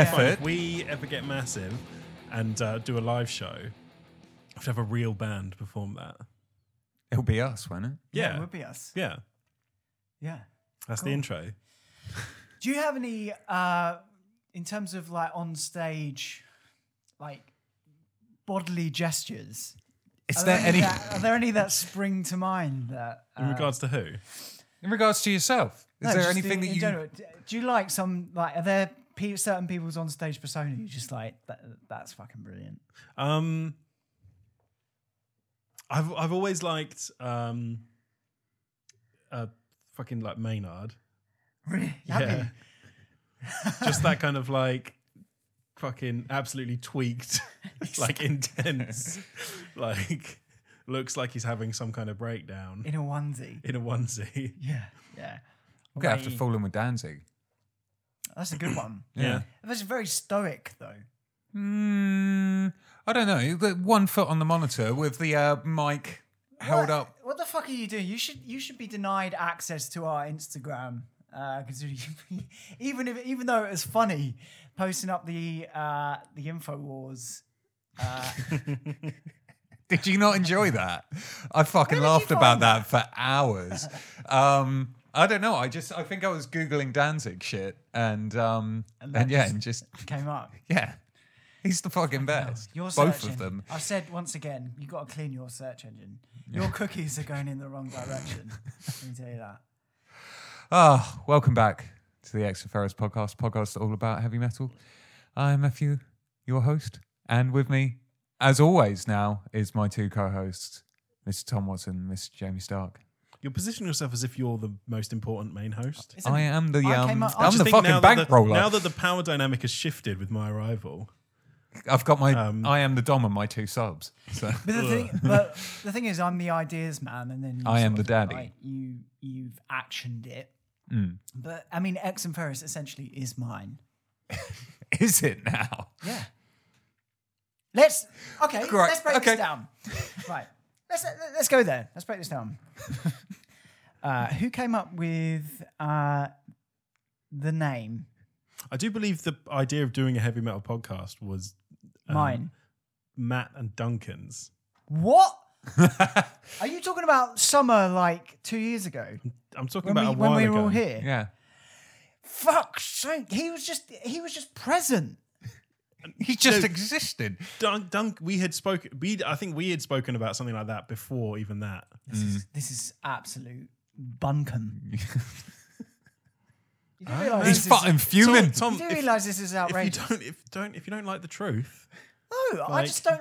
effort. If we ever get massive and uh, do a live show, I have to have a real band perform that. It'll be us, won't it? Yeah, it would be us. yeah. Yeah. That's the Cool. intro. Do you have any, uh, in terms of like on stage, like bodily gestures? Is Are there any that, are there any that spring to mind that? In uh, regards to who? in regards to yourself? Is no, there just anything in, that in you? general, d- do you like some like? Are there pe- certain people's on stage persona you're just like? That, that's fucking brilliant. Um, I've I've always liked um, uh, fucking like Maynard. Really? Yeah. Just that kind of like fucking absolutely tweaked, like intense, like looks like he's having some kind of breakdown In a onesie. in a onesie. Yeah. Yeah. I'm gonna have to fall in with Danzig. That's a good one. Yeah. That's very stoic though. Mm, I don't know. The one foot on the monitor with the uh, mic held what, up. What the fuck are you doing? You should you should be denied access to our Instagram. Uh, even if even though it was funny, posting up the uh, the info wars. Uh, Did you not enjoy that? I fucking Where did you laughed about find that for hours. Um, I don't know. I just I think I was googling Danzig shit, and um, And and, yeah, just- and just came up. yeah, he's the fucking best. Your Both of them. I've said once again, you've got to clean your search engine. Your cookies are going in the wrong direction. Let me tell you that. Ah, welcome back to the Ex Inferis podcast, podcast all about heavy metal. I'm Matthew, your host, and with me, as always, now is my two co-hosts, Mr. Tom Watson, Mr. Jamie Stark. You're positioning yourself as if you're the most important main host. Isn't- I am the I um, came up- I I'm just the think fucking now that the- bankroller. Now that the power dynamic has shifted with my arrival, I've got my, Um, I am the dom and my two subs. So But the thing, but the thing is, I'm the ideas man, and then you I am sort the of, daddy. like, you you've actioned it. Mm. But I mean, Ex Inferis essentially is mine. is it now? Yeah. Let's okay. Right, Let's break okay. this down. right. Let's let's go there. Let's break this down. uh, who came up with uh, the name? I do believe the idea of doing a heavy metal podcast was um, Mine. Matt and Duncan's. What? Are you talking about summer like two years ago I'm talking when we about a when we were ago. all here? Yeah. Fuck sake! He was just he was just present. He just No. existed. Dunk, Dunk, we had spoken. We, I think we had spoken about something like that before even that. This is this is absolute bunkum. You do He's fucking fuming. Tom, You do if, realise this is outrageous. if you don't, if don't, if you don't like the truth, no, I just don't.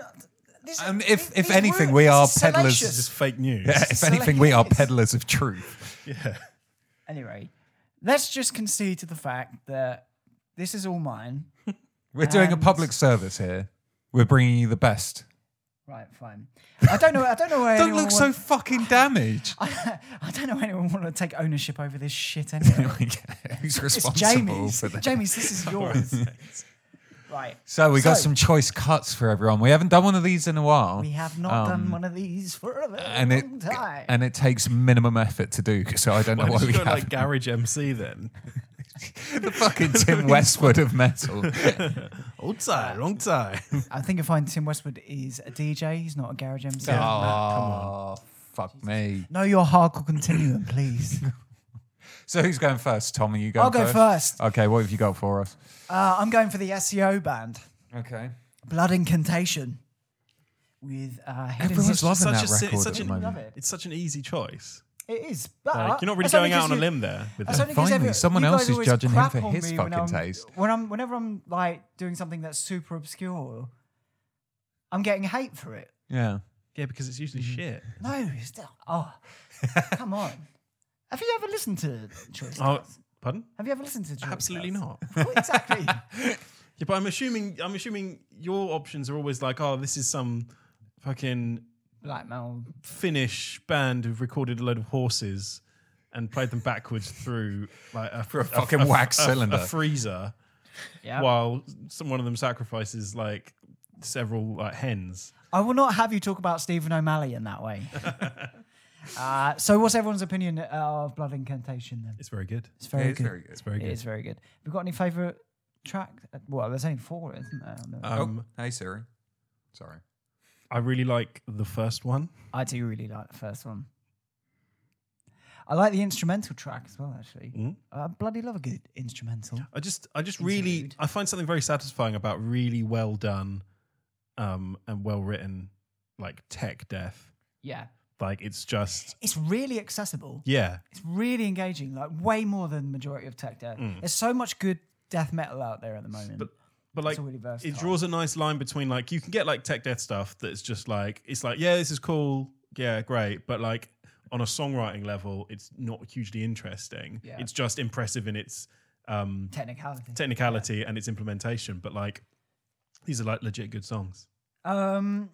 This, Um, if- if anything, we are peddlers. this is fake news. Yeah, if anything, we are peddlers of truth. yeah. Anyway, let's just concede to the fact that this is all mine. We're doing a And- public service here. We're bringing you the best. Right, fine. I don't know. I don't know where. Don't anyone look so want- fucking damaged. I, I don't know anyone want to take ownership over this shit anyway. Who's it's responsible Jamie's. for that? Jamie's, this is yours. right. So we got So- some choice cuts for everyone. We haven't done one of these in a while, We have not Um, done one of these for a very and it long time. and it takes minimum effort to do. So I don't know Why why did we you go have like garage MC then? the fucking Tim Westwood of metal. Old time, long time. I think I find Tim Westwood is a DJ. He's not a garage MC. oh, fuck me. Know your hardcore continuum, please. So who's going first? Tom, are you going I'll go first. Okay, what have you got for us? Uh, I'm going for the SEO band, Okay. Blood Incantation, with uh, Hidden Everyone's History. loving such that a, si- record it's such at the an, moment. It's such an easy choice. It is, but Like, you're not really going out on a 'cause you- limb there with that's that. only 'cause Finally, every- someone else is judging him for his me when fucking I'm- taste. When I'm, whenever I'm like doing something that's super obscure, I'm getting hate for it. Yeah. Yeah, because it's usually mm-hmm. shit. No, it's still. Oh, come on. Have you ever listened to Choice? Oh, Cuts? pardon? Have you ever listened to Choice Absolutely Cuts? not. Well, exactly. Yeah, but I'm assuming I'm assuming your options are always like, oh, this is some fucking Black metal. Finnish band who've recorded a load of horses and played them backwards through like a, a fucking wax a- cylinder. a freezer, Yeah. while some one of them sacrifices like several like hens. I will not have you talk about Stephen O'Malley in that way. Uh, so, what's everyone's opinion of Blood Incantation then? It's very good. It's very good. It is good. very good. It's very good. is very good. Have you got any favourite track? Well, there's only four, isn't there? on the- Um, oh, hey Siri. Sorry. I really like the first one. I do really like the first one. I like the instrumental track as well, actually. Mm. I bloody love a good instrumental. I just, I just really, I find something very satisfying about really well done, um, and well written, like tech death. Yeah. Like it's just, It's really accessible. yeah, It's really engaging, like way more than the majority of tech death. There's so much good death metal out there at the moment. Mm. but but like all really it draws a nice line between like you can get like tech death stuff that's just like it's like yeah this is cool. Yeah great. But like on a songwriting level it's not hugely interesting. Yeah. it's just impressive in its um Technicality. technicality and its implementation. But like these are like legit good songs. Um,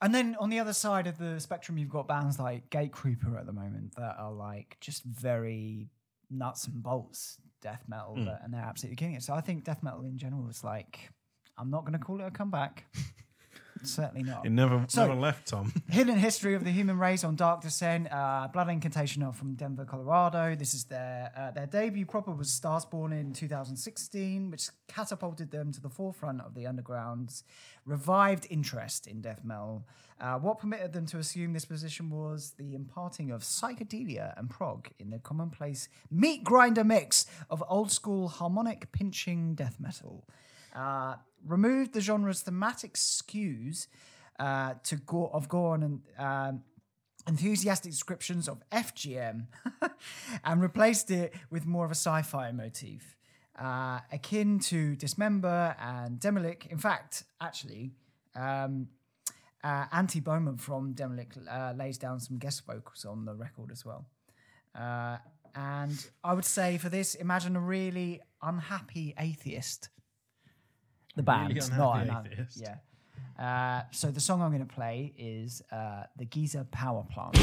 and then on the other side of the spectrum, you've got bands like Gatecreeper at the moment that are like just very nuts and bolts death metal, Hmm. that, and they're absolutely killing it. So I think death metal in general is like, I'm not going to call it a comeback. Certainly not. it never So- never left tom Hidden History of the Human Race on Dark Descent. Uh, Blood Incantation from Denver, Colorado. This is their uh, their debut proper was Starspawn in 2016, which catapulted them to the forefront of the underground's revived interest in death metal. Uh, what permitted them to assume this position was the imparting of psychedelia and prog in the commonplace meat grinder mix of old school harmonic pinching death metal. Uh, removed the genre's thematic skews uh, to go- of Gorn and um, enthusiastic descriptions of FGM and replaced it with more of a sci-fi motif, uh, akin to Dismember and Demilich. In fact, actually, um, uh, Antti Boman from Demilich uh, lays down some guest vocals on the record as well. Uh, and I would say for this, imagine a really unhappy atheist. The band, Really not an- atheist. yeah. Uh, so the song I'm going to play is uh, the Giza Power Plant.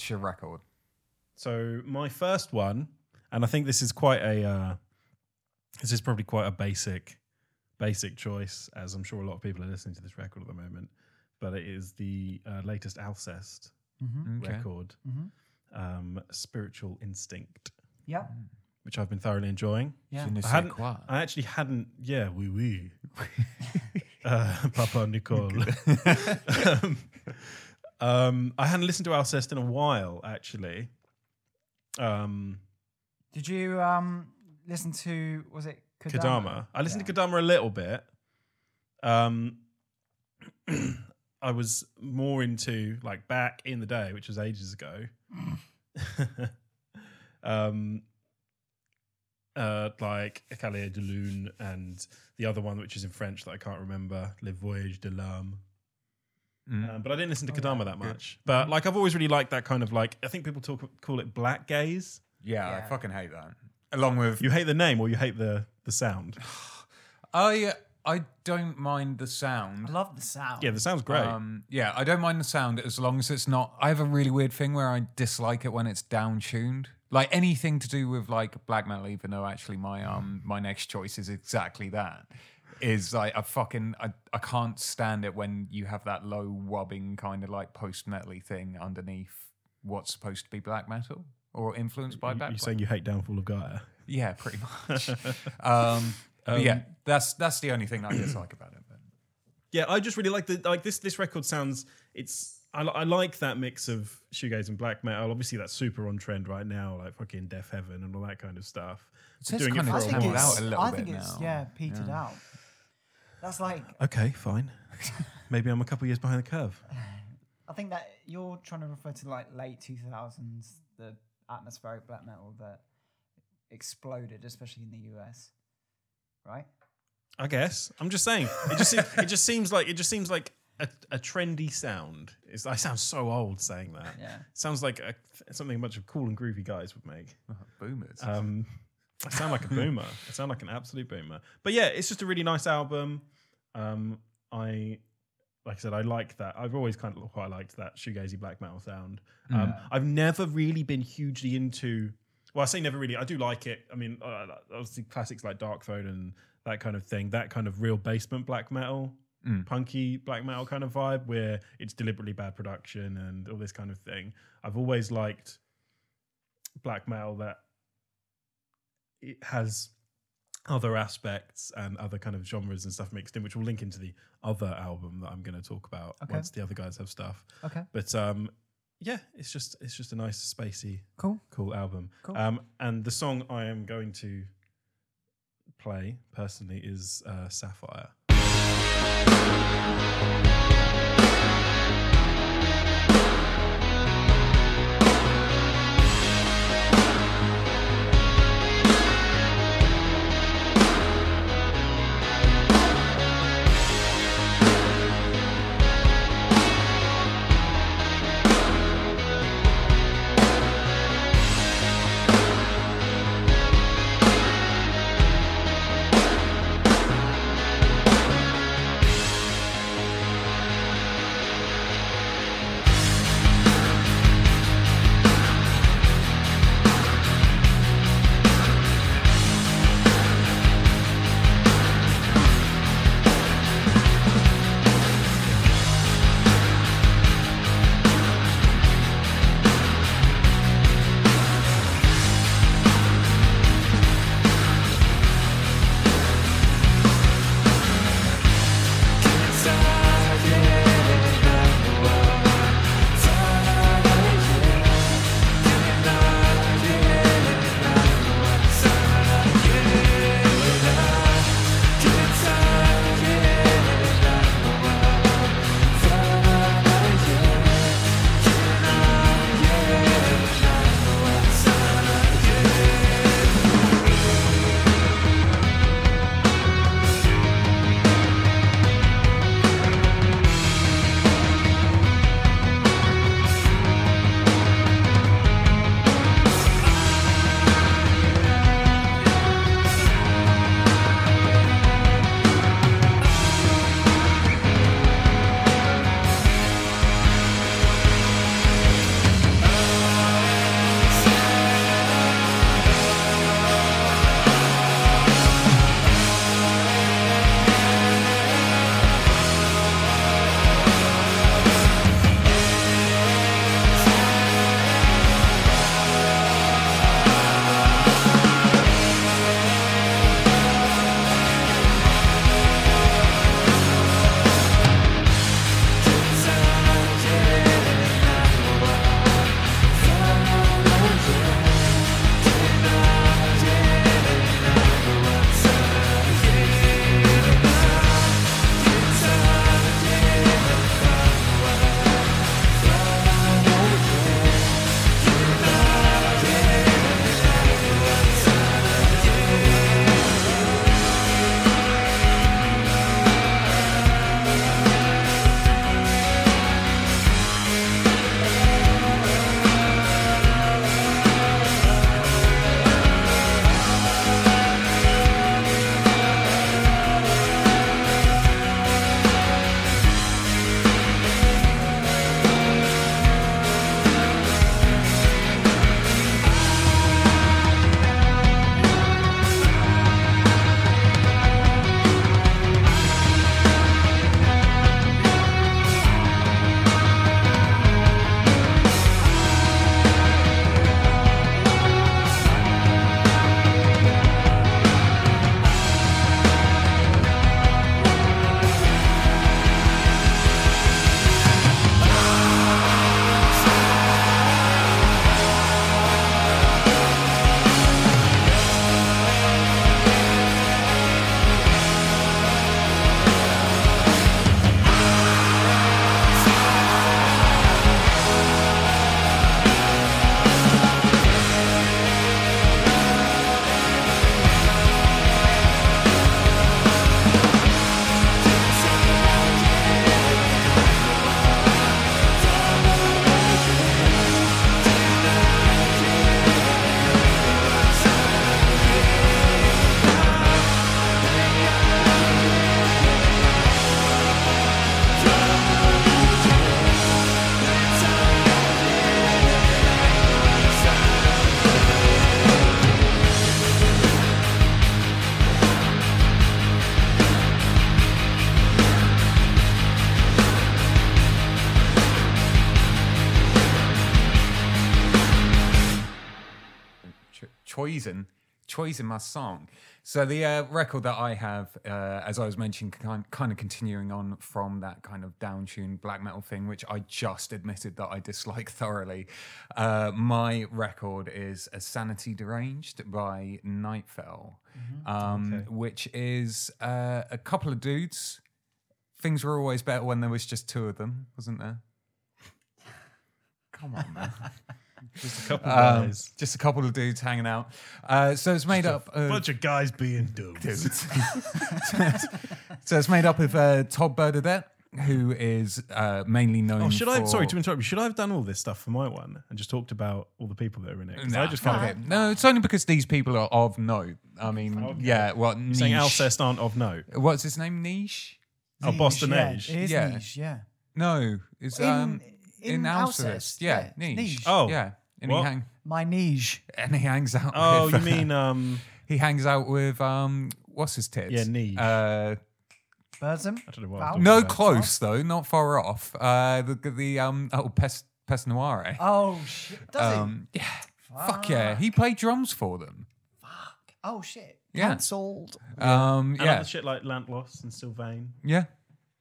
What's your record? So my first one, and I think this is quite a uh, this is probably quite a basic basic choice, as I'm sure a lot of people are listening to this record at the moment. But it is the uh, latest Alcest Mm-hmm. Okay. record, Mhm. um, "Spiritual Instinct," Yeah. which I've been thoroughly enjoying. Yeah. I hadn't. I actually hadn't, yeah, oui, oui. uh, Papa Nicole. um, um, I hadn't listened to Alcest in a while, actually. Um, Did you um listen to was it Kodama? Kadama. I listened Yeah. to Kadama a little bit. Um, I was more into like back in the day, which was ages ago. um, uh, like Écailles de Lune and the other one, which is in French that I can't remember, Le Voyage de l'âme. Mm. Um, but I didn't listen to Oh, Kadama yeah. that Good. much. But like I've always really liked that kind of like I think people talk call it black gaze. yeah, I fucking hate that. Along with You hate the name or you hate the the sound. I I don't mind the sound. I love the sound. Yeah, the sound's great. Um, yeah, I don't mind the sound as long as it's not. I have a really weird thing where I dislike it when it's down tuned. Like anything to do with like black metal, even though actually my um my next choice is exactly that. Is like I fucking I, I can't stand it when you have that low wobbing kind of like post metally thing underneath what's supposed to be black metal or influenced by You- black. You're saying you hate Downfall of Gaia. Yeah, pretty much. um, but yeah, that's that's the only thing I dislike about it. But. Yeah, I just really like the like this. This record sounds. It's I, I like that mix of shoegaze and black metal. Obviously, that's super on trend right now, like fucking Deafheaven and all that kind of stuff. It's just Doing it kind for of a I think while. petered out a little I bit think it's now. yeah petered out. That's like Okay, fine. Maybe I'm a couple years behind the curve. I think that you're trying to refer to like late two thousands, the atmospheric black metal that exploded, especially in the US, right? I guess I'm just saying. It just seems, it just seems like it just seems like a, a trendy sound. It's, I sound so old saying that. Yeah. sounds like a, something a bunch of cool and groovy guys would make. Boomers. Um, I sound like a boomer. I sound like an absolute boomer. But yeah, it's just a really nice album. Um, I, like I said, I like that. I've always kind of quite liked that shoegazy black metal sound. Um, I've never really been hugely into. Well, I say never really. I do like it. I mean, uh, obviously classics like Darkthrone and that kind of thing. That kind of real basement black metal, Mm. punky black metal kind of vibe, where it's deliberately bad production and all this kind of thing. I've always liked black metal that it has other aspects and other kind of genres and stuff mixed in, which will link into the other album that I'm going to talk about Okay. once the other guys have stuff. Okay. But um, yeah, it's just it's just a nice spacey, Cool. cool album. Cool. Um, and the song I am going to play personally is uh, Sapphire. Choosing my song. So the uh, record that I have, uh, as I was mentioning, kind kind of continuing on from that kind of downtuned black metal thing, which I just admitted that I dislike thoroughly. Uh, my record is "A Sanity Deranged" by Nightfell, um, Okay. which is uh, a couple of dudes. Things were always better when there was just two of them, wasn't there? Come on, man. Just a couple Um, guys. just a couple of dudes hanging out. Uh, so it's made up of a bunch of guys being dudes. dudes. so it's made up of uh, Todd Burdette, who is uh, mainly known. Oh, should I? for- Sorry to interrupt you. Should I have done all this stuff for my one and just talked about all the people that are in it? 'Cause Nah, I just fuck kind of it. No, it's only because these people are of note. I mean, Okay. yeah. Well, saying Niche- Alcest aren't of note. What's his name? Neige? Oh, Boston yeah, Age. It is Yeah. niche, yeah. No, it's In- um in Alcest. Alcest, Yeah, yeah, it's Neige. Neige. Oh, yeah. And what? he hang My niche. and he hangs out. Oh, with, you mean um? he hangs out with um what's his tits? Yeah, Neige. Uh, Burzum? I don't know what. I'm No, about. close though, not far off. Uh, the the um oh Pest Peste Noire. Oh, shit. Does Um, yeah, fuck yeah, he played drums for them. he? Oh, shit. yeah. Cancelled. Um, And yeah, other shit like Lantlos and Sylvaine. yeah,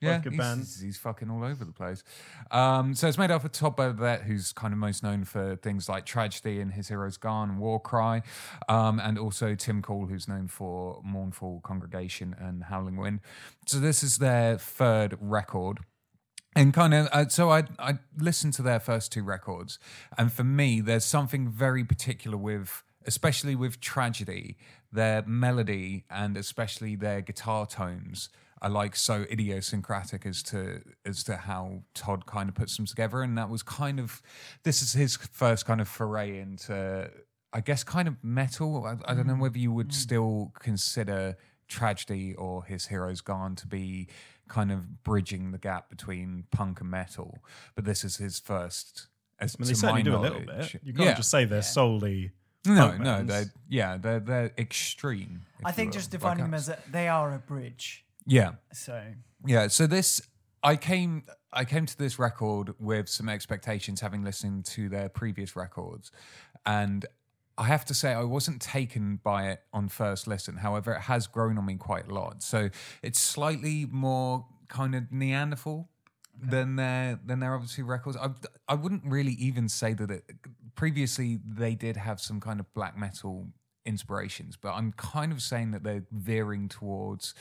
yeah. good he's, he's fucking all over the place. Um, so it's made up of Todd Burdette, who's kind of most known for things like Tragedy and His Hero Is Gone and Warcry, um, and also Tim Call, who's known for Mournful Congregation and Howling Wind. So this is their third record. and kind of uh, so I I listened to their first two records, and for me, there's something very particular with, especially with tragedy, their melody and especially their guitar tones are like so idiosyncratic as to as to how Todd kind of puts them together, and that was kind of this is his first kind of foray into. I guess kind of metal. I, I don't know mm. whether you would mm. still consider tragedy or his hero is gone to be kind of bridging the gap between punk and metal but this is his first as I mean, they certainly my do a little bit. You can't yeah. just say they're solely. no no they're yeah they're they're extreme I think just like defining them as a, they are a bridge. Yeah. So yeah so this i came i came to this record with some expectations having listened to their previous records. And i have to say i wasn't taken by it on first listen. However it has grown on me quite a lot. So it's slightly more kind of neanderthal than their than their other two records. I i wouldn't really even say that it previously they did have some kind of black metal inspirations but i'm kind of saying that they're veering towards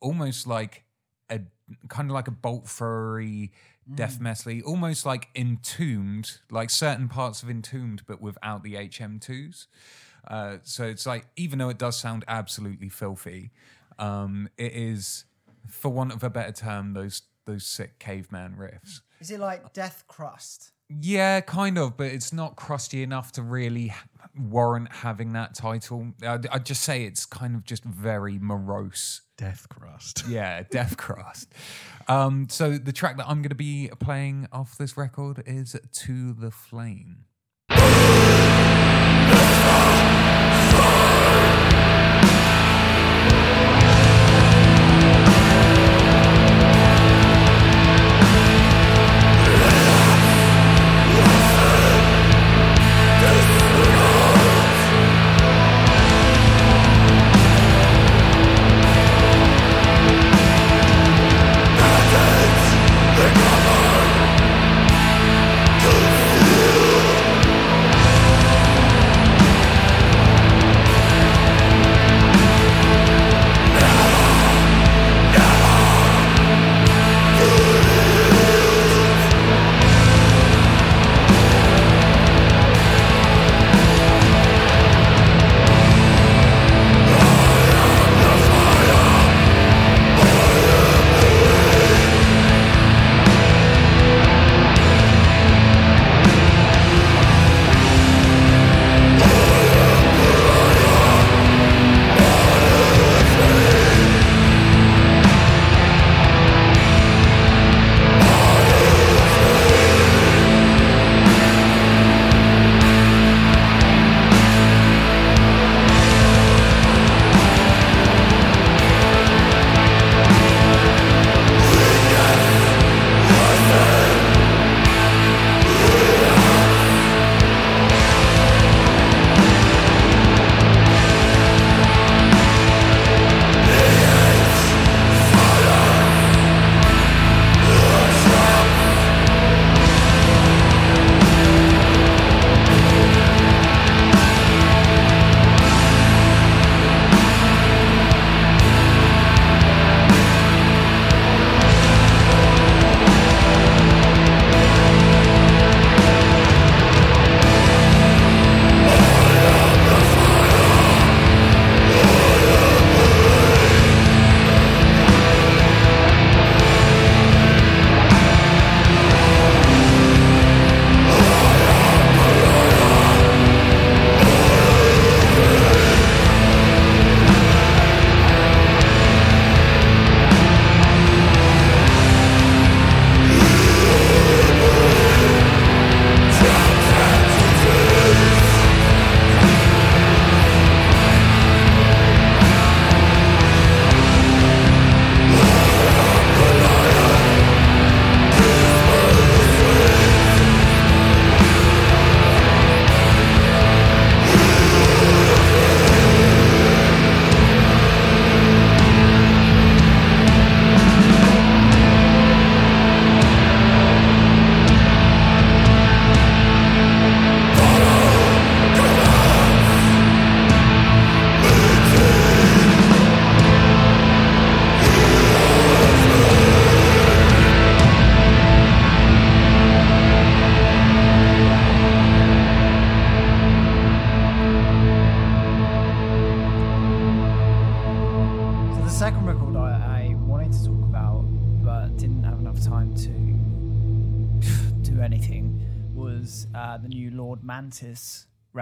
almost like a kind of like a bolt throwery death metally, almost like entombed, like certain parts of entombed, but without the HM2s. Uh, so it's like, even though it does sound absolutely filthy, um, it is, for want of a better term, those those sick caveman riffs. is it like Death Crust? Yeah, kind of, but it's not crusty enough to really warrant having that title. I'd, I'd just say it's kind of just very morose. Death crust. Yeah, Death Crust. Um, so the track that I'm going to be playing off this record is "To the Flame."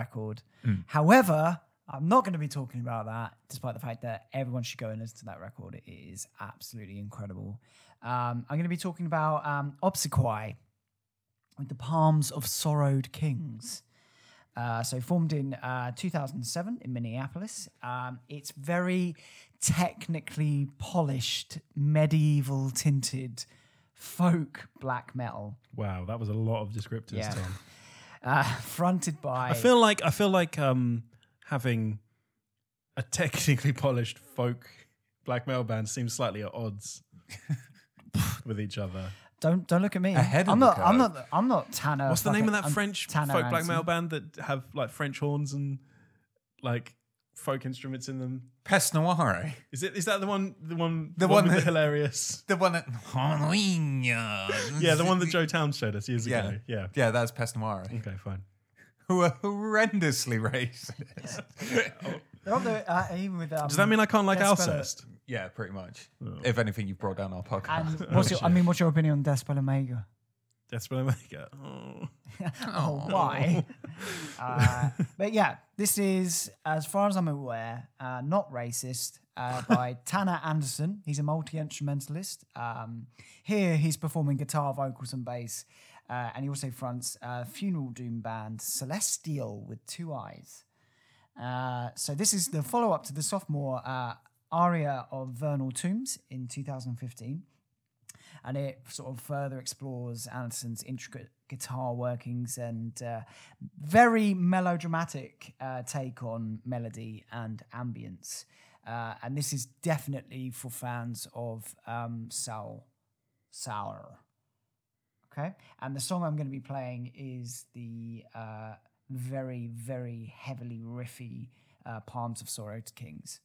Record. Hmm. However, I'm not going to be talking about that, despite the fact that everyone should go and listen to that record. It is absolutely incredible. Um, I'm going to be talking about um, Obsequiae with the Palms of Sorrowed Kings. Uh, so formed in uh, 2007 in Minneapolis. Um, it's very technically polished, medieval tinted folk black metal, Wow, that was a lot of descriptors, Yeah. Tom. Uh, fronted by. I feel like I feel like um, having a technically polished folk black metal band seems slightly at odds with each other. don't don't look at me. Ahead of I'm the not. I'm not. I'm not Tanner. What's the name of that I'm French Tanner folk black Anderson. metal band that have like French horns and like folk instruments in them? Peste Noire. Is it is that the one the one The one, one with the hilarious The one that. Halloween. Yeah, the one that Joe Towns showed us years Yeah. ago. Yeah. Yeah, that's Peste Noire. Okay, fine. Who are horrendously racist. They're up there, uh, even with. Um, Does that mean I can't like Despero- Alcest? yeah, pretty much. If anything, you've brought down our podcast. And what's your? I mean, what's your opinion on Deathspell Omega? That's what I make it. Oh. Oh, why? uh, but yeah, this is, as far as I'm aware, uh, not racist. Uh, by Tanner Anderson. He's a multi instrumentalist. Um, here, he's performing guitar, vocals, and bass. Uh, and he also fronts a funeral doom band, Celestiial, with two eyes. Uh, so, this is the follow up to the sophomore uh, aria of Vernal Tombs in 2015 and it sort of further explores Anderson's intricate guitar workings and uh, very melodramatic uh, take on melody and ambience. Uh, and this is definitely for fans of um, Soul Sour. Okay, and the song I'm going to be playing is the uh, very, very heavily riffy uh, Palms of Sorrowed Kings.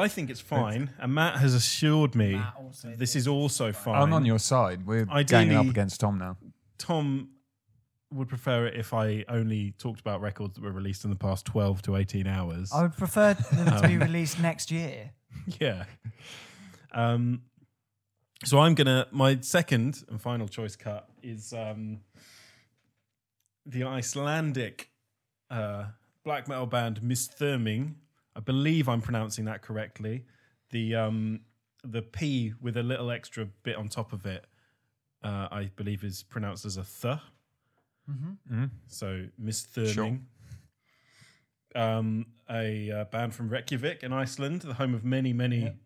I think it's fine, and Matt has assured me Matt also this is also fine. I'm on your side. We're ganging up Ideally- against Tom now. Tom would prefer it if I only talked about records that were released in the past 12 to 18 hours. I would prefer them to Um, be released next year. yeah. Um, so I'm gonna. My second and final choice cut is um, the Icelandic uh, black metal band Misþyrming. I believe I'm pronouncing that correctly. The um, the P with a little extra bit on top of it, uh, I believe, is pronounced as a th. Mhm. So Misþyrming. Um, a uh, band from Reykjavik in Iceland, the home of many, many Yep.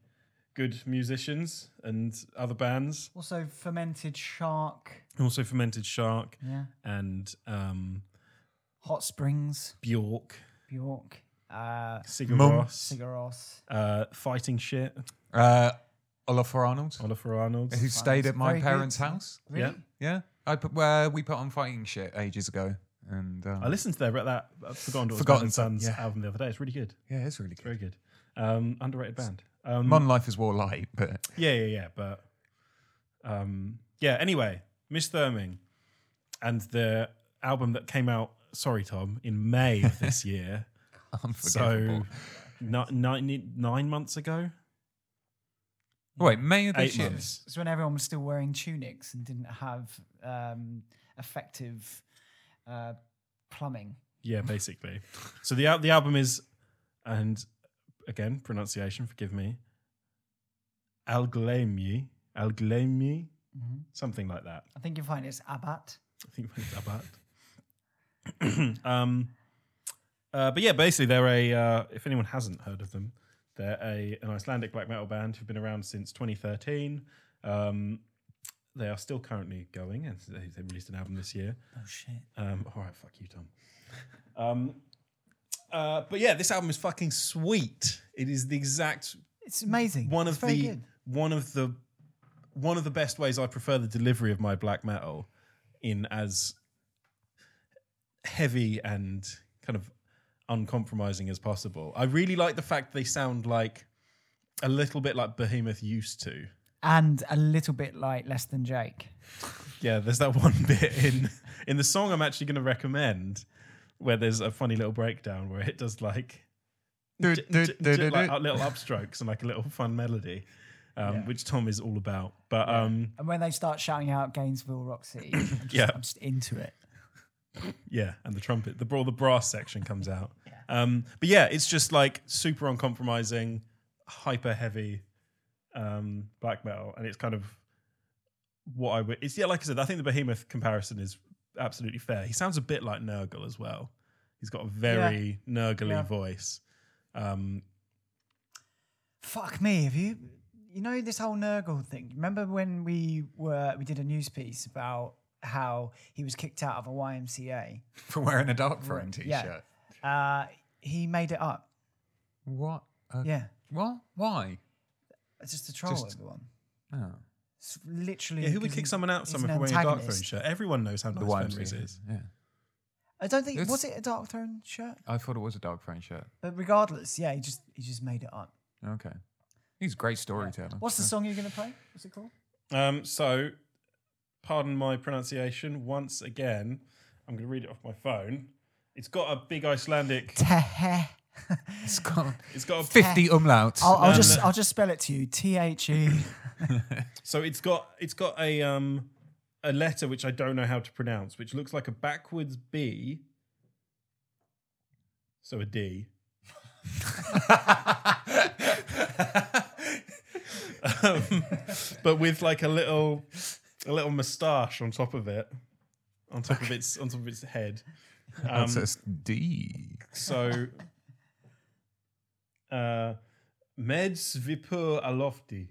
good musicians and other bands. Also, fermented shark. Also, Fermented Shark Yeah. and um, Hot Springs, Bjork, Bjork, uh, Sigur Mum. Rós, Sigaros. uh, Fighting Shit, Uh, Olafur Arnold, Oliver Arnold. who stayed at my Very good. parents' house. Really? Yeah, I put where we put on fighting shit ages ago, and um, I listened to their that uh, Forgotten Daughters Forgotten Band Son, Sons yeah. album the other day. It's really good. yeah, it's really It's good. very good. Um, underrated band. Um, Modern Life is War light, but Yeah, yeah, yeah. But um, yeah. Anyway, Misþyrming and the album that came out. Sorry, Tom, in May of this year. unforgivable. so ni- nine nine months ago. Wait, May of this Eight year. months. It's when everyone was still wearing tunics and didn't have um, effective uh, plumbing. Yeah, basically. so the al- the album is, and again pronunciation. Forgive me. Algleymi, Algleymi, Mhm. something like that. I think you'll find it's Abbat. I think it's about. um, uh, but yeah, basically they're a. Uh, if anyone hasn't heard of them, they're a an Icelandic black metal band who've been around since 2013. Um, they are still currently going, and they, they released an album this year. Oh shit! Um, all right, fuck you, Tom. Um, uh, but yeah, this album is fucking sweet. It is the exact It's amazing. one It's of the good. one of the one of the best ways I prefer the delivery of my black metal in as heavy and kind of uncompromising as possible. I really like the fact they sound like a little bit like Behemoth used to. and a little bit like Less Than Jake. Yeah, there's that one bit in in the song I'm actually going to recommend where there's a funny little breakdown where it does like Du- j- du- j- du- j- like uh, little upstrokes and like a little fun melody, um, Yeah. which Tom is all about. But um, And when they start shouting out Gainesville Rock City, I'm just, Yeah. I'm just into it. Yeah, and the trumpet, the all the brass section comes out. Um, but yeah, it's just like super uncompromising, hyper heavy um, black metal, and it's kind of what I would. It's yeah, like I said, I think the Behemoth comparison is absolutely fair. He sounds a bit like Nergal as well. He's got a very Nergal Yeah. voice. Um, Fuck me, have you? You know this whole Nergal thing. Remember when we were we did a news piece about how he was kicked out of a YMCA? for wearing a Darkthrone t-shirt. Yeah. Uh, he made it up. What? Uh, Yeah, What? Why? it's just to troll Just- everyone. Oh. It's literally. yeah, who would kick he- someone out he's somewhere for wearing a Darkthrone shirt? Everyone knows how The nice Fenriz YMCA. is. Yeah. I don't think It's- was it a Darkthrone shirt, I thought it was a Darkthrone shirt. but regardless, yeah, he just he just made it up. Okay. He's a great storyteller. What's the song you're gonna play? What's it called? Um, so, pardon my pronunciation once again. I'm going to read it off my phone. It's got a big Icelandic. It's got It's got a, 50 umlauts. I'll, I'll just. I'll just spell it to you. T H E. so it's got it's got a um a letter which I don't know how to pronounce, which looks like a backwards B. So a D. um, but with like a little a little moustache on top of it, on top of its on top of its head. Um, D. so, uh, Með Svipur á Lofti.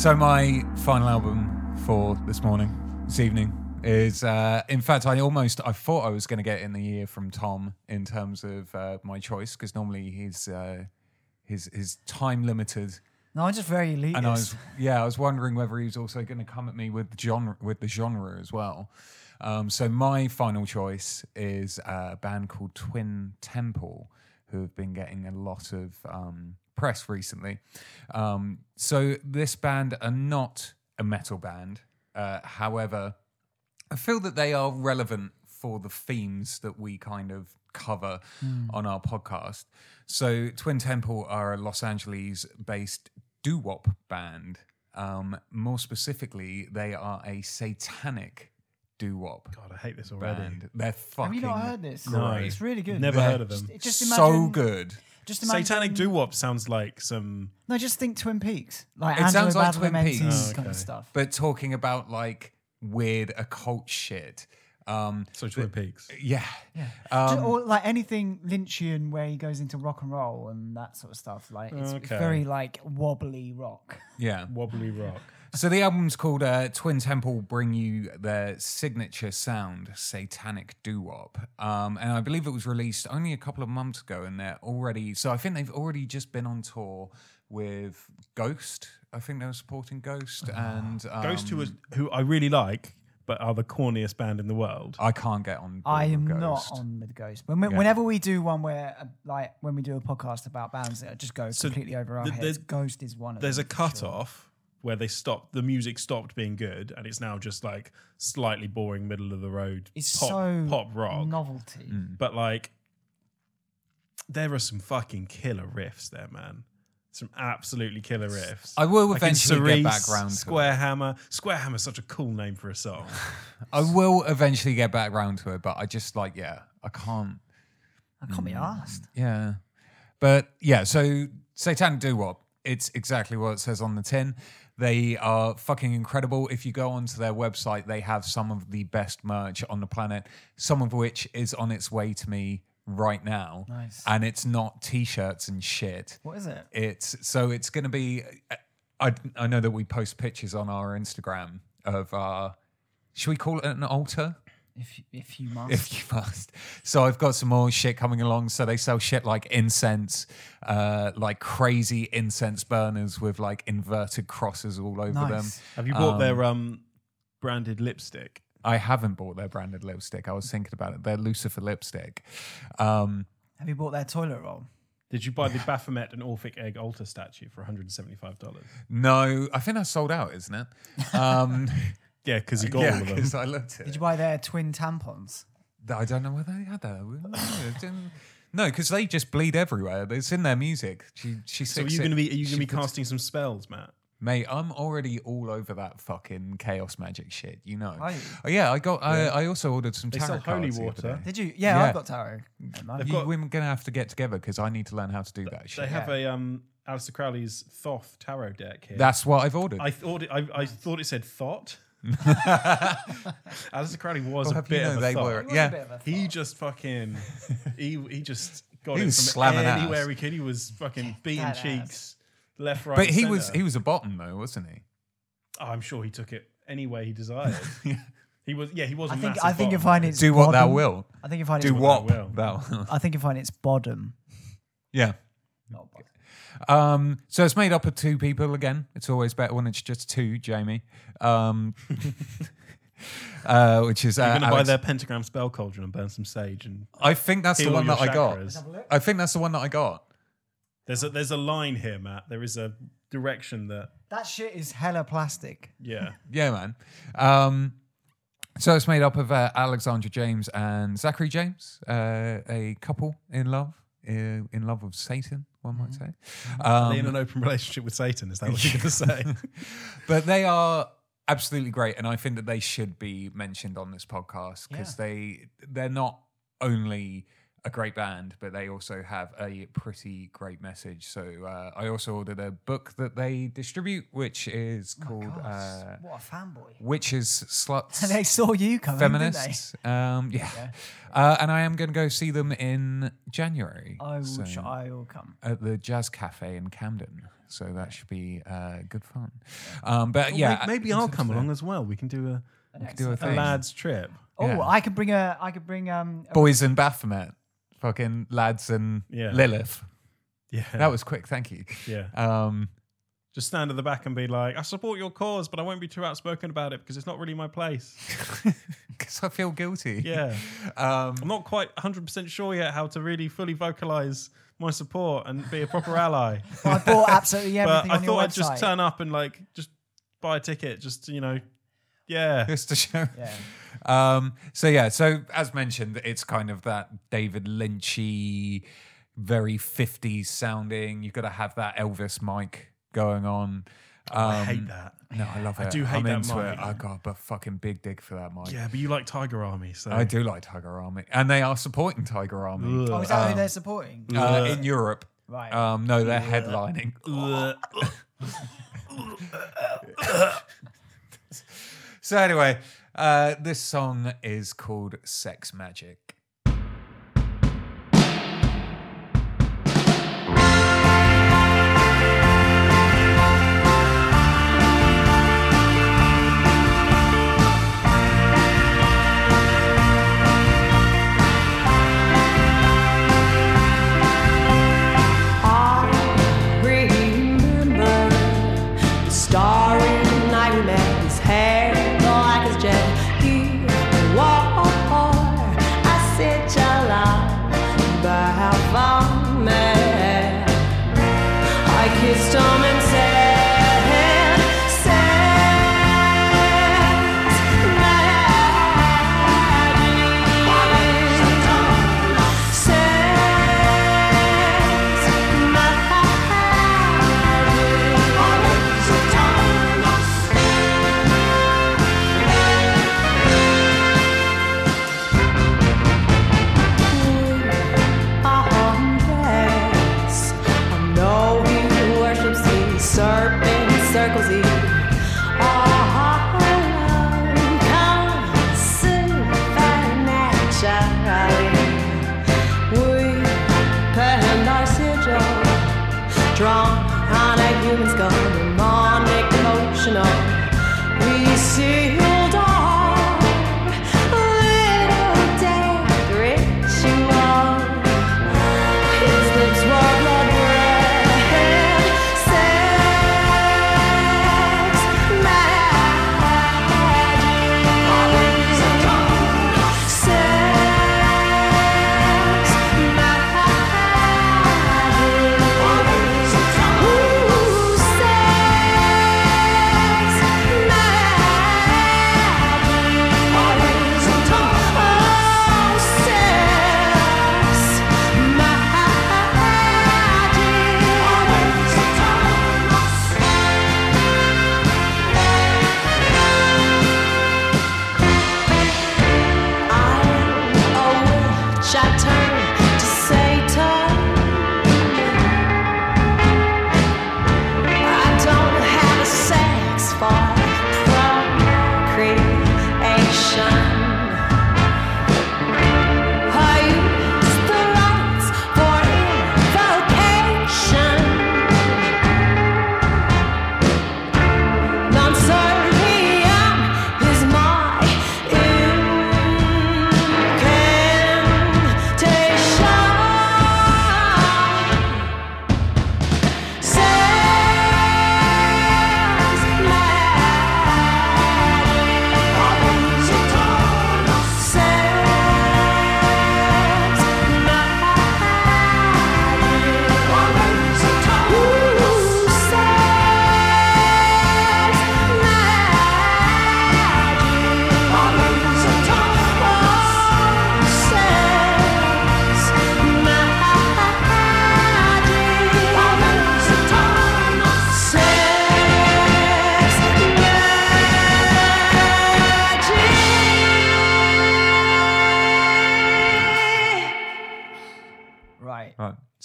So my final album for this morning, this evening, is uh, in fact I almost I thought I was going to get in the year from Tom in terms of uh, my choice because normally he's uh, his his time limited, No, I'm just very elitist. and I was yeah I was wondering whether he was also going to come at me with the genre with the genre as well. Um, so my final choice is a band called Twin Temple, who have been getting a lot of um, press recently. Um, so this band are not a metal band, uh, however, I feel that they are relevant for the themes that we kind of cover on our podcast. So Twin Temple are a Los Angeles-based doo-wop band. Um, more specifically, they are a satanic doo-wop God, I hate this already. band. They're fucking Have you not heard this? No. It's really good. Never They're heard of them. Just, just so good. Just imagine, Satanic doo wop sounds like some. No, just think Twin Peaks. Like It sounds like Twin Badalamenti's Peaks. Oh, kind of stuff. But talking about like weird occult shit. Um, So Twin Peaks. yeah. Yeah. Um, Ju- or like anything Lynchian where he goes into rock and roll and that sort of stuff. Like it's, it's Okay. very like wobbly rock. yeah. Wobbly rock. So the album's called uh, Twin Temple Bring You Their Signature Sound, Satanic Doo-Wop. Um, and I believe it was released only a couple of months ago and they're already, so I think they've already just been on tour with Ghost. I think they were supporting Ghost and... Um, Ghost, who was who I really like, but are the corniest band in the world. I can't get on I am with not Ghost. on with Ghost. When we, Yeah. Whenever we do one where, uh, like, when we do a podcast about bands that just go So completely over our th- heads, there's- Ghost is one of them. There's a them. for cut sure. off where they stopped. The music stopped being good, and it's now just like slightly boring, middle of the road It's pop, so pop rock. novelty. Mm. But like, there are some fucking killer riffs there, man. Some absolutely killer riffs. I will Like in eventually get Cerise, back round to Square it. Hammer. Square Hammer's such a cool name for a song. I will eventually get back round to it, but I just like, yeah, I can't. I can't Mm. be asked. Yeah. But yeah, so Satanic Doo Wop, it's exactly what it says on the tin. They are fucking incredible. If you go onto their website, they have some of the best merch on the planet, some of which is on its way to me right now. Nice. And it's not t shirts and shit. What is it? It's so it's going to be. I I know that we post pictures on our Instagram of uh Should we call it an altar? If you- if you must. if you must. So I've got some more shit coming along. So they sell shit like incense, uh, like crazy incense burners with like inverted crosses all over them. Have you bought their um branded lipstick? I haven't bought their branded lipstick. I was thinking about it. They're Lucifer lipstick. Um, Have you bought their toilet roll? Did you buy the Baphomet and Orphic Egg altar statue for $175? no, I think that's sold out, isn't it? Um, Yeah, because you got yeah, all of them. because I looked at Did it. you buy their twin tampons? I don't know whether they had that. No, because they just bleed everywhere. It's in their music. She, she So are sticks you it- going to be are you she going to be puts- casting some spells, Matt? Mate, I'm already all over that fucking chaos magic shit. You know. Are you? Oh, yeah, I got. I, Yeah. I also ordered some They tarot sell holy cards the other water. day. Did you? Yeah, Yeah. I've got tarot. Yeah, man. You, got- we're gonna have to get together because I need to learn how to do that shit. They have a um Aleister Crowley's Thoth tarot deck here. That's what I've ordered. I thought it, I, I thought it said thought. Aleister Crowley was Well, a have you bit know of a they thought. were- It was a yeah. a He just fucking he he just got He it from slamming ass. anywhere he could. He was fucking beating that ass. cheeks left, right. but and he was he was a bottom though, wasn't he? Oh, I'm sure he took it any way he desired. He was yeah he was. a I think I think you bottom. find it's Do what thou will. I think you find Do it's what will. I think you find it's bottom. yeah. Not bottom. Um, so it's made up of two people again. It's always better when it's just two, Jamie. Um, uh, which is uh, You're gonna buy Alex- their pentagram spell cauldron and burn some sage and I think that's the heal one your that I got. chakras. I think that's the one that I got. There's a there's a line here, Matt. There is a direction that That shit is hella plastic. yeah. Yeah, man. Um, so it's made up of uh, Alexandra James and Zachary James, uh, a couple in love, uh, in love with Satan, one might say. Are they in Um, an open relationship with Satan? Is that what you're going to say? but they are absolutely great, and I think that they should be mentioned on this podcast because they they're not only a great band, but they also have a pretty great message. So uh, I also ordered a book that they distribute, which is called God, uh, what a fanboy. Witches, Sluts, And they saw you coming, didn't they? Feminists. Um, yeah. Uh, and I am going to go see them in January I will, so- sh- I will come. at the Jazz Cafe in Camden. So that should be uh, good fun. Um, but yeah, May- maybe I'll come along as well. We can do a, An do a a lads trip. Oh, Yeah. I could bring a. I could bring um. A, Boys in Baphomet, fucking lads and Yeah. Lilith. Yeah, That was quick, thank you. yeah. Um, Just stand at the back and be like, "I support your cause, but I won't be too outspoken about it because it's not really my place." because I feel guilty. Yeah, Um, I'm not quite 100 percent sure yet how to really fully vocalize my support and be a proper ally. I bought absolutely everything but I on your thought I'd website. just turn up and like just buy a ticket, just you know, yeah, just to show. Yeah. Um, so yeah, so as mentioned, it's kind of that David Lynchy, very 50s sounding. You've got to have that Elvis mic going on. Um, I hate that. No, I love it. I do hate I'm that into mic. it. I got a fucking big dig for that mic. Yeah, but you like Tiger Army, so I do like Tiger Army, and they are supporting Tiger Army Oh, is that who Um, they're supporting? uh, in Europe. Right. Um, no, they're headlining. So anyway, uh, this song is called "Sex Magic."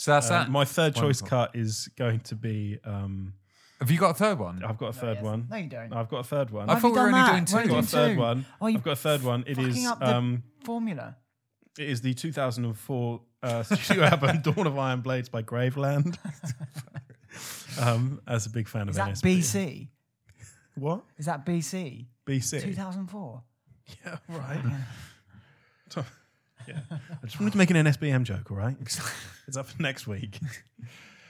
So that's Uh, that. my third choice Wonderful. cut is going to be. Um, Have you got a third one? I've got a third yes. one. No, you don't. I've got a third one. I I've thought we were only that? doing Why are two. you got a third one. Oh, you I've got a third one. It fucking is. up the Um, formula. it is the 2004 uh, studio album "Dawn of Iron Blades" by Graveland. um, as a big fan Is of that NSB. BC? What Is that BC? BC? 2004. Yeah, right. So- yeah, I just wanted to make an NSBM joke. All right, it's up for next week.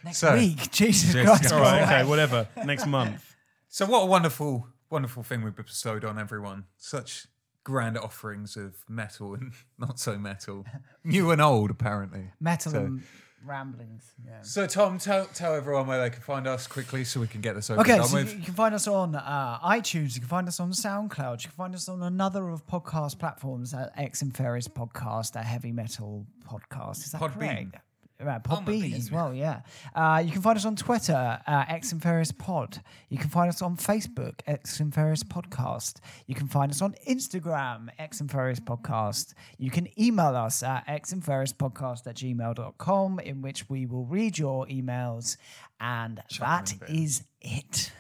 Next So- week. Jesus Yes, Christ. All right, okay, whatever. Next month. So what a wonderful, wonderful thing we've bestowed on everyone. Such grand offerings of metal and not so metal, new and old, apparently. Metal So- and ramblings. Yeah. So Tom, tell tell everyone where they can find us quickly, so we can get this over Okay, done so with. you can find us on uh, iTunes. You can find us on SoundCloud. You can find us on another of podcast platforms at Ex Inferis Podcast, a heavy metal podcast. Is that Podbean. correct? Right, Oh, my Podbean as well, yeah. Uh, you can find us on Twitter, uh, Ex Inferis Pod. You can find us on Facebook, Ex Inferis Podcast. You can find us on Instagram, Ex Inferis Podcast. You can email us at Ex Inferis Podcast at gmail.com, in which we will read your emails. And that in bed. is it.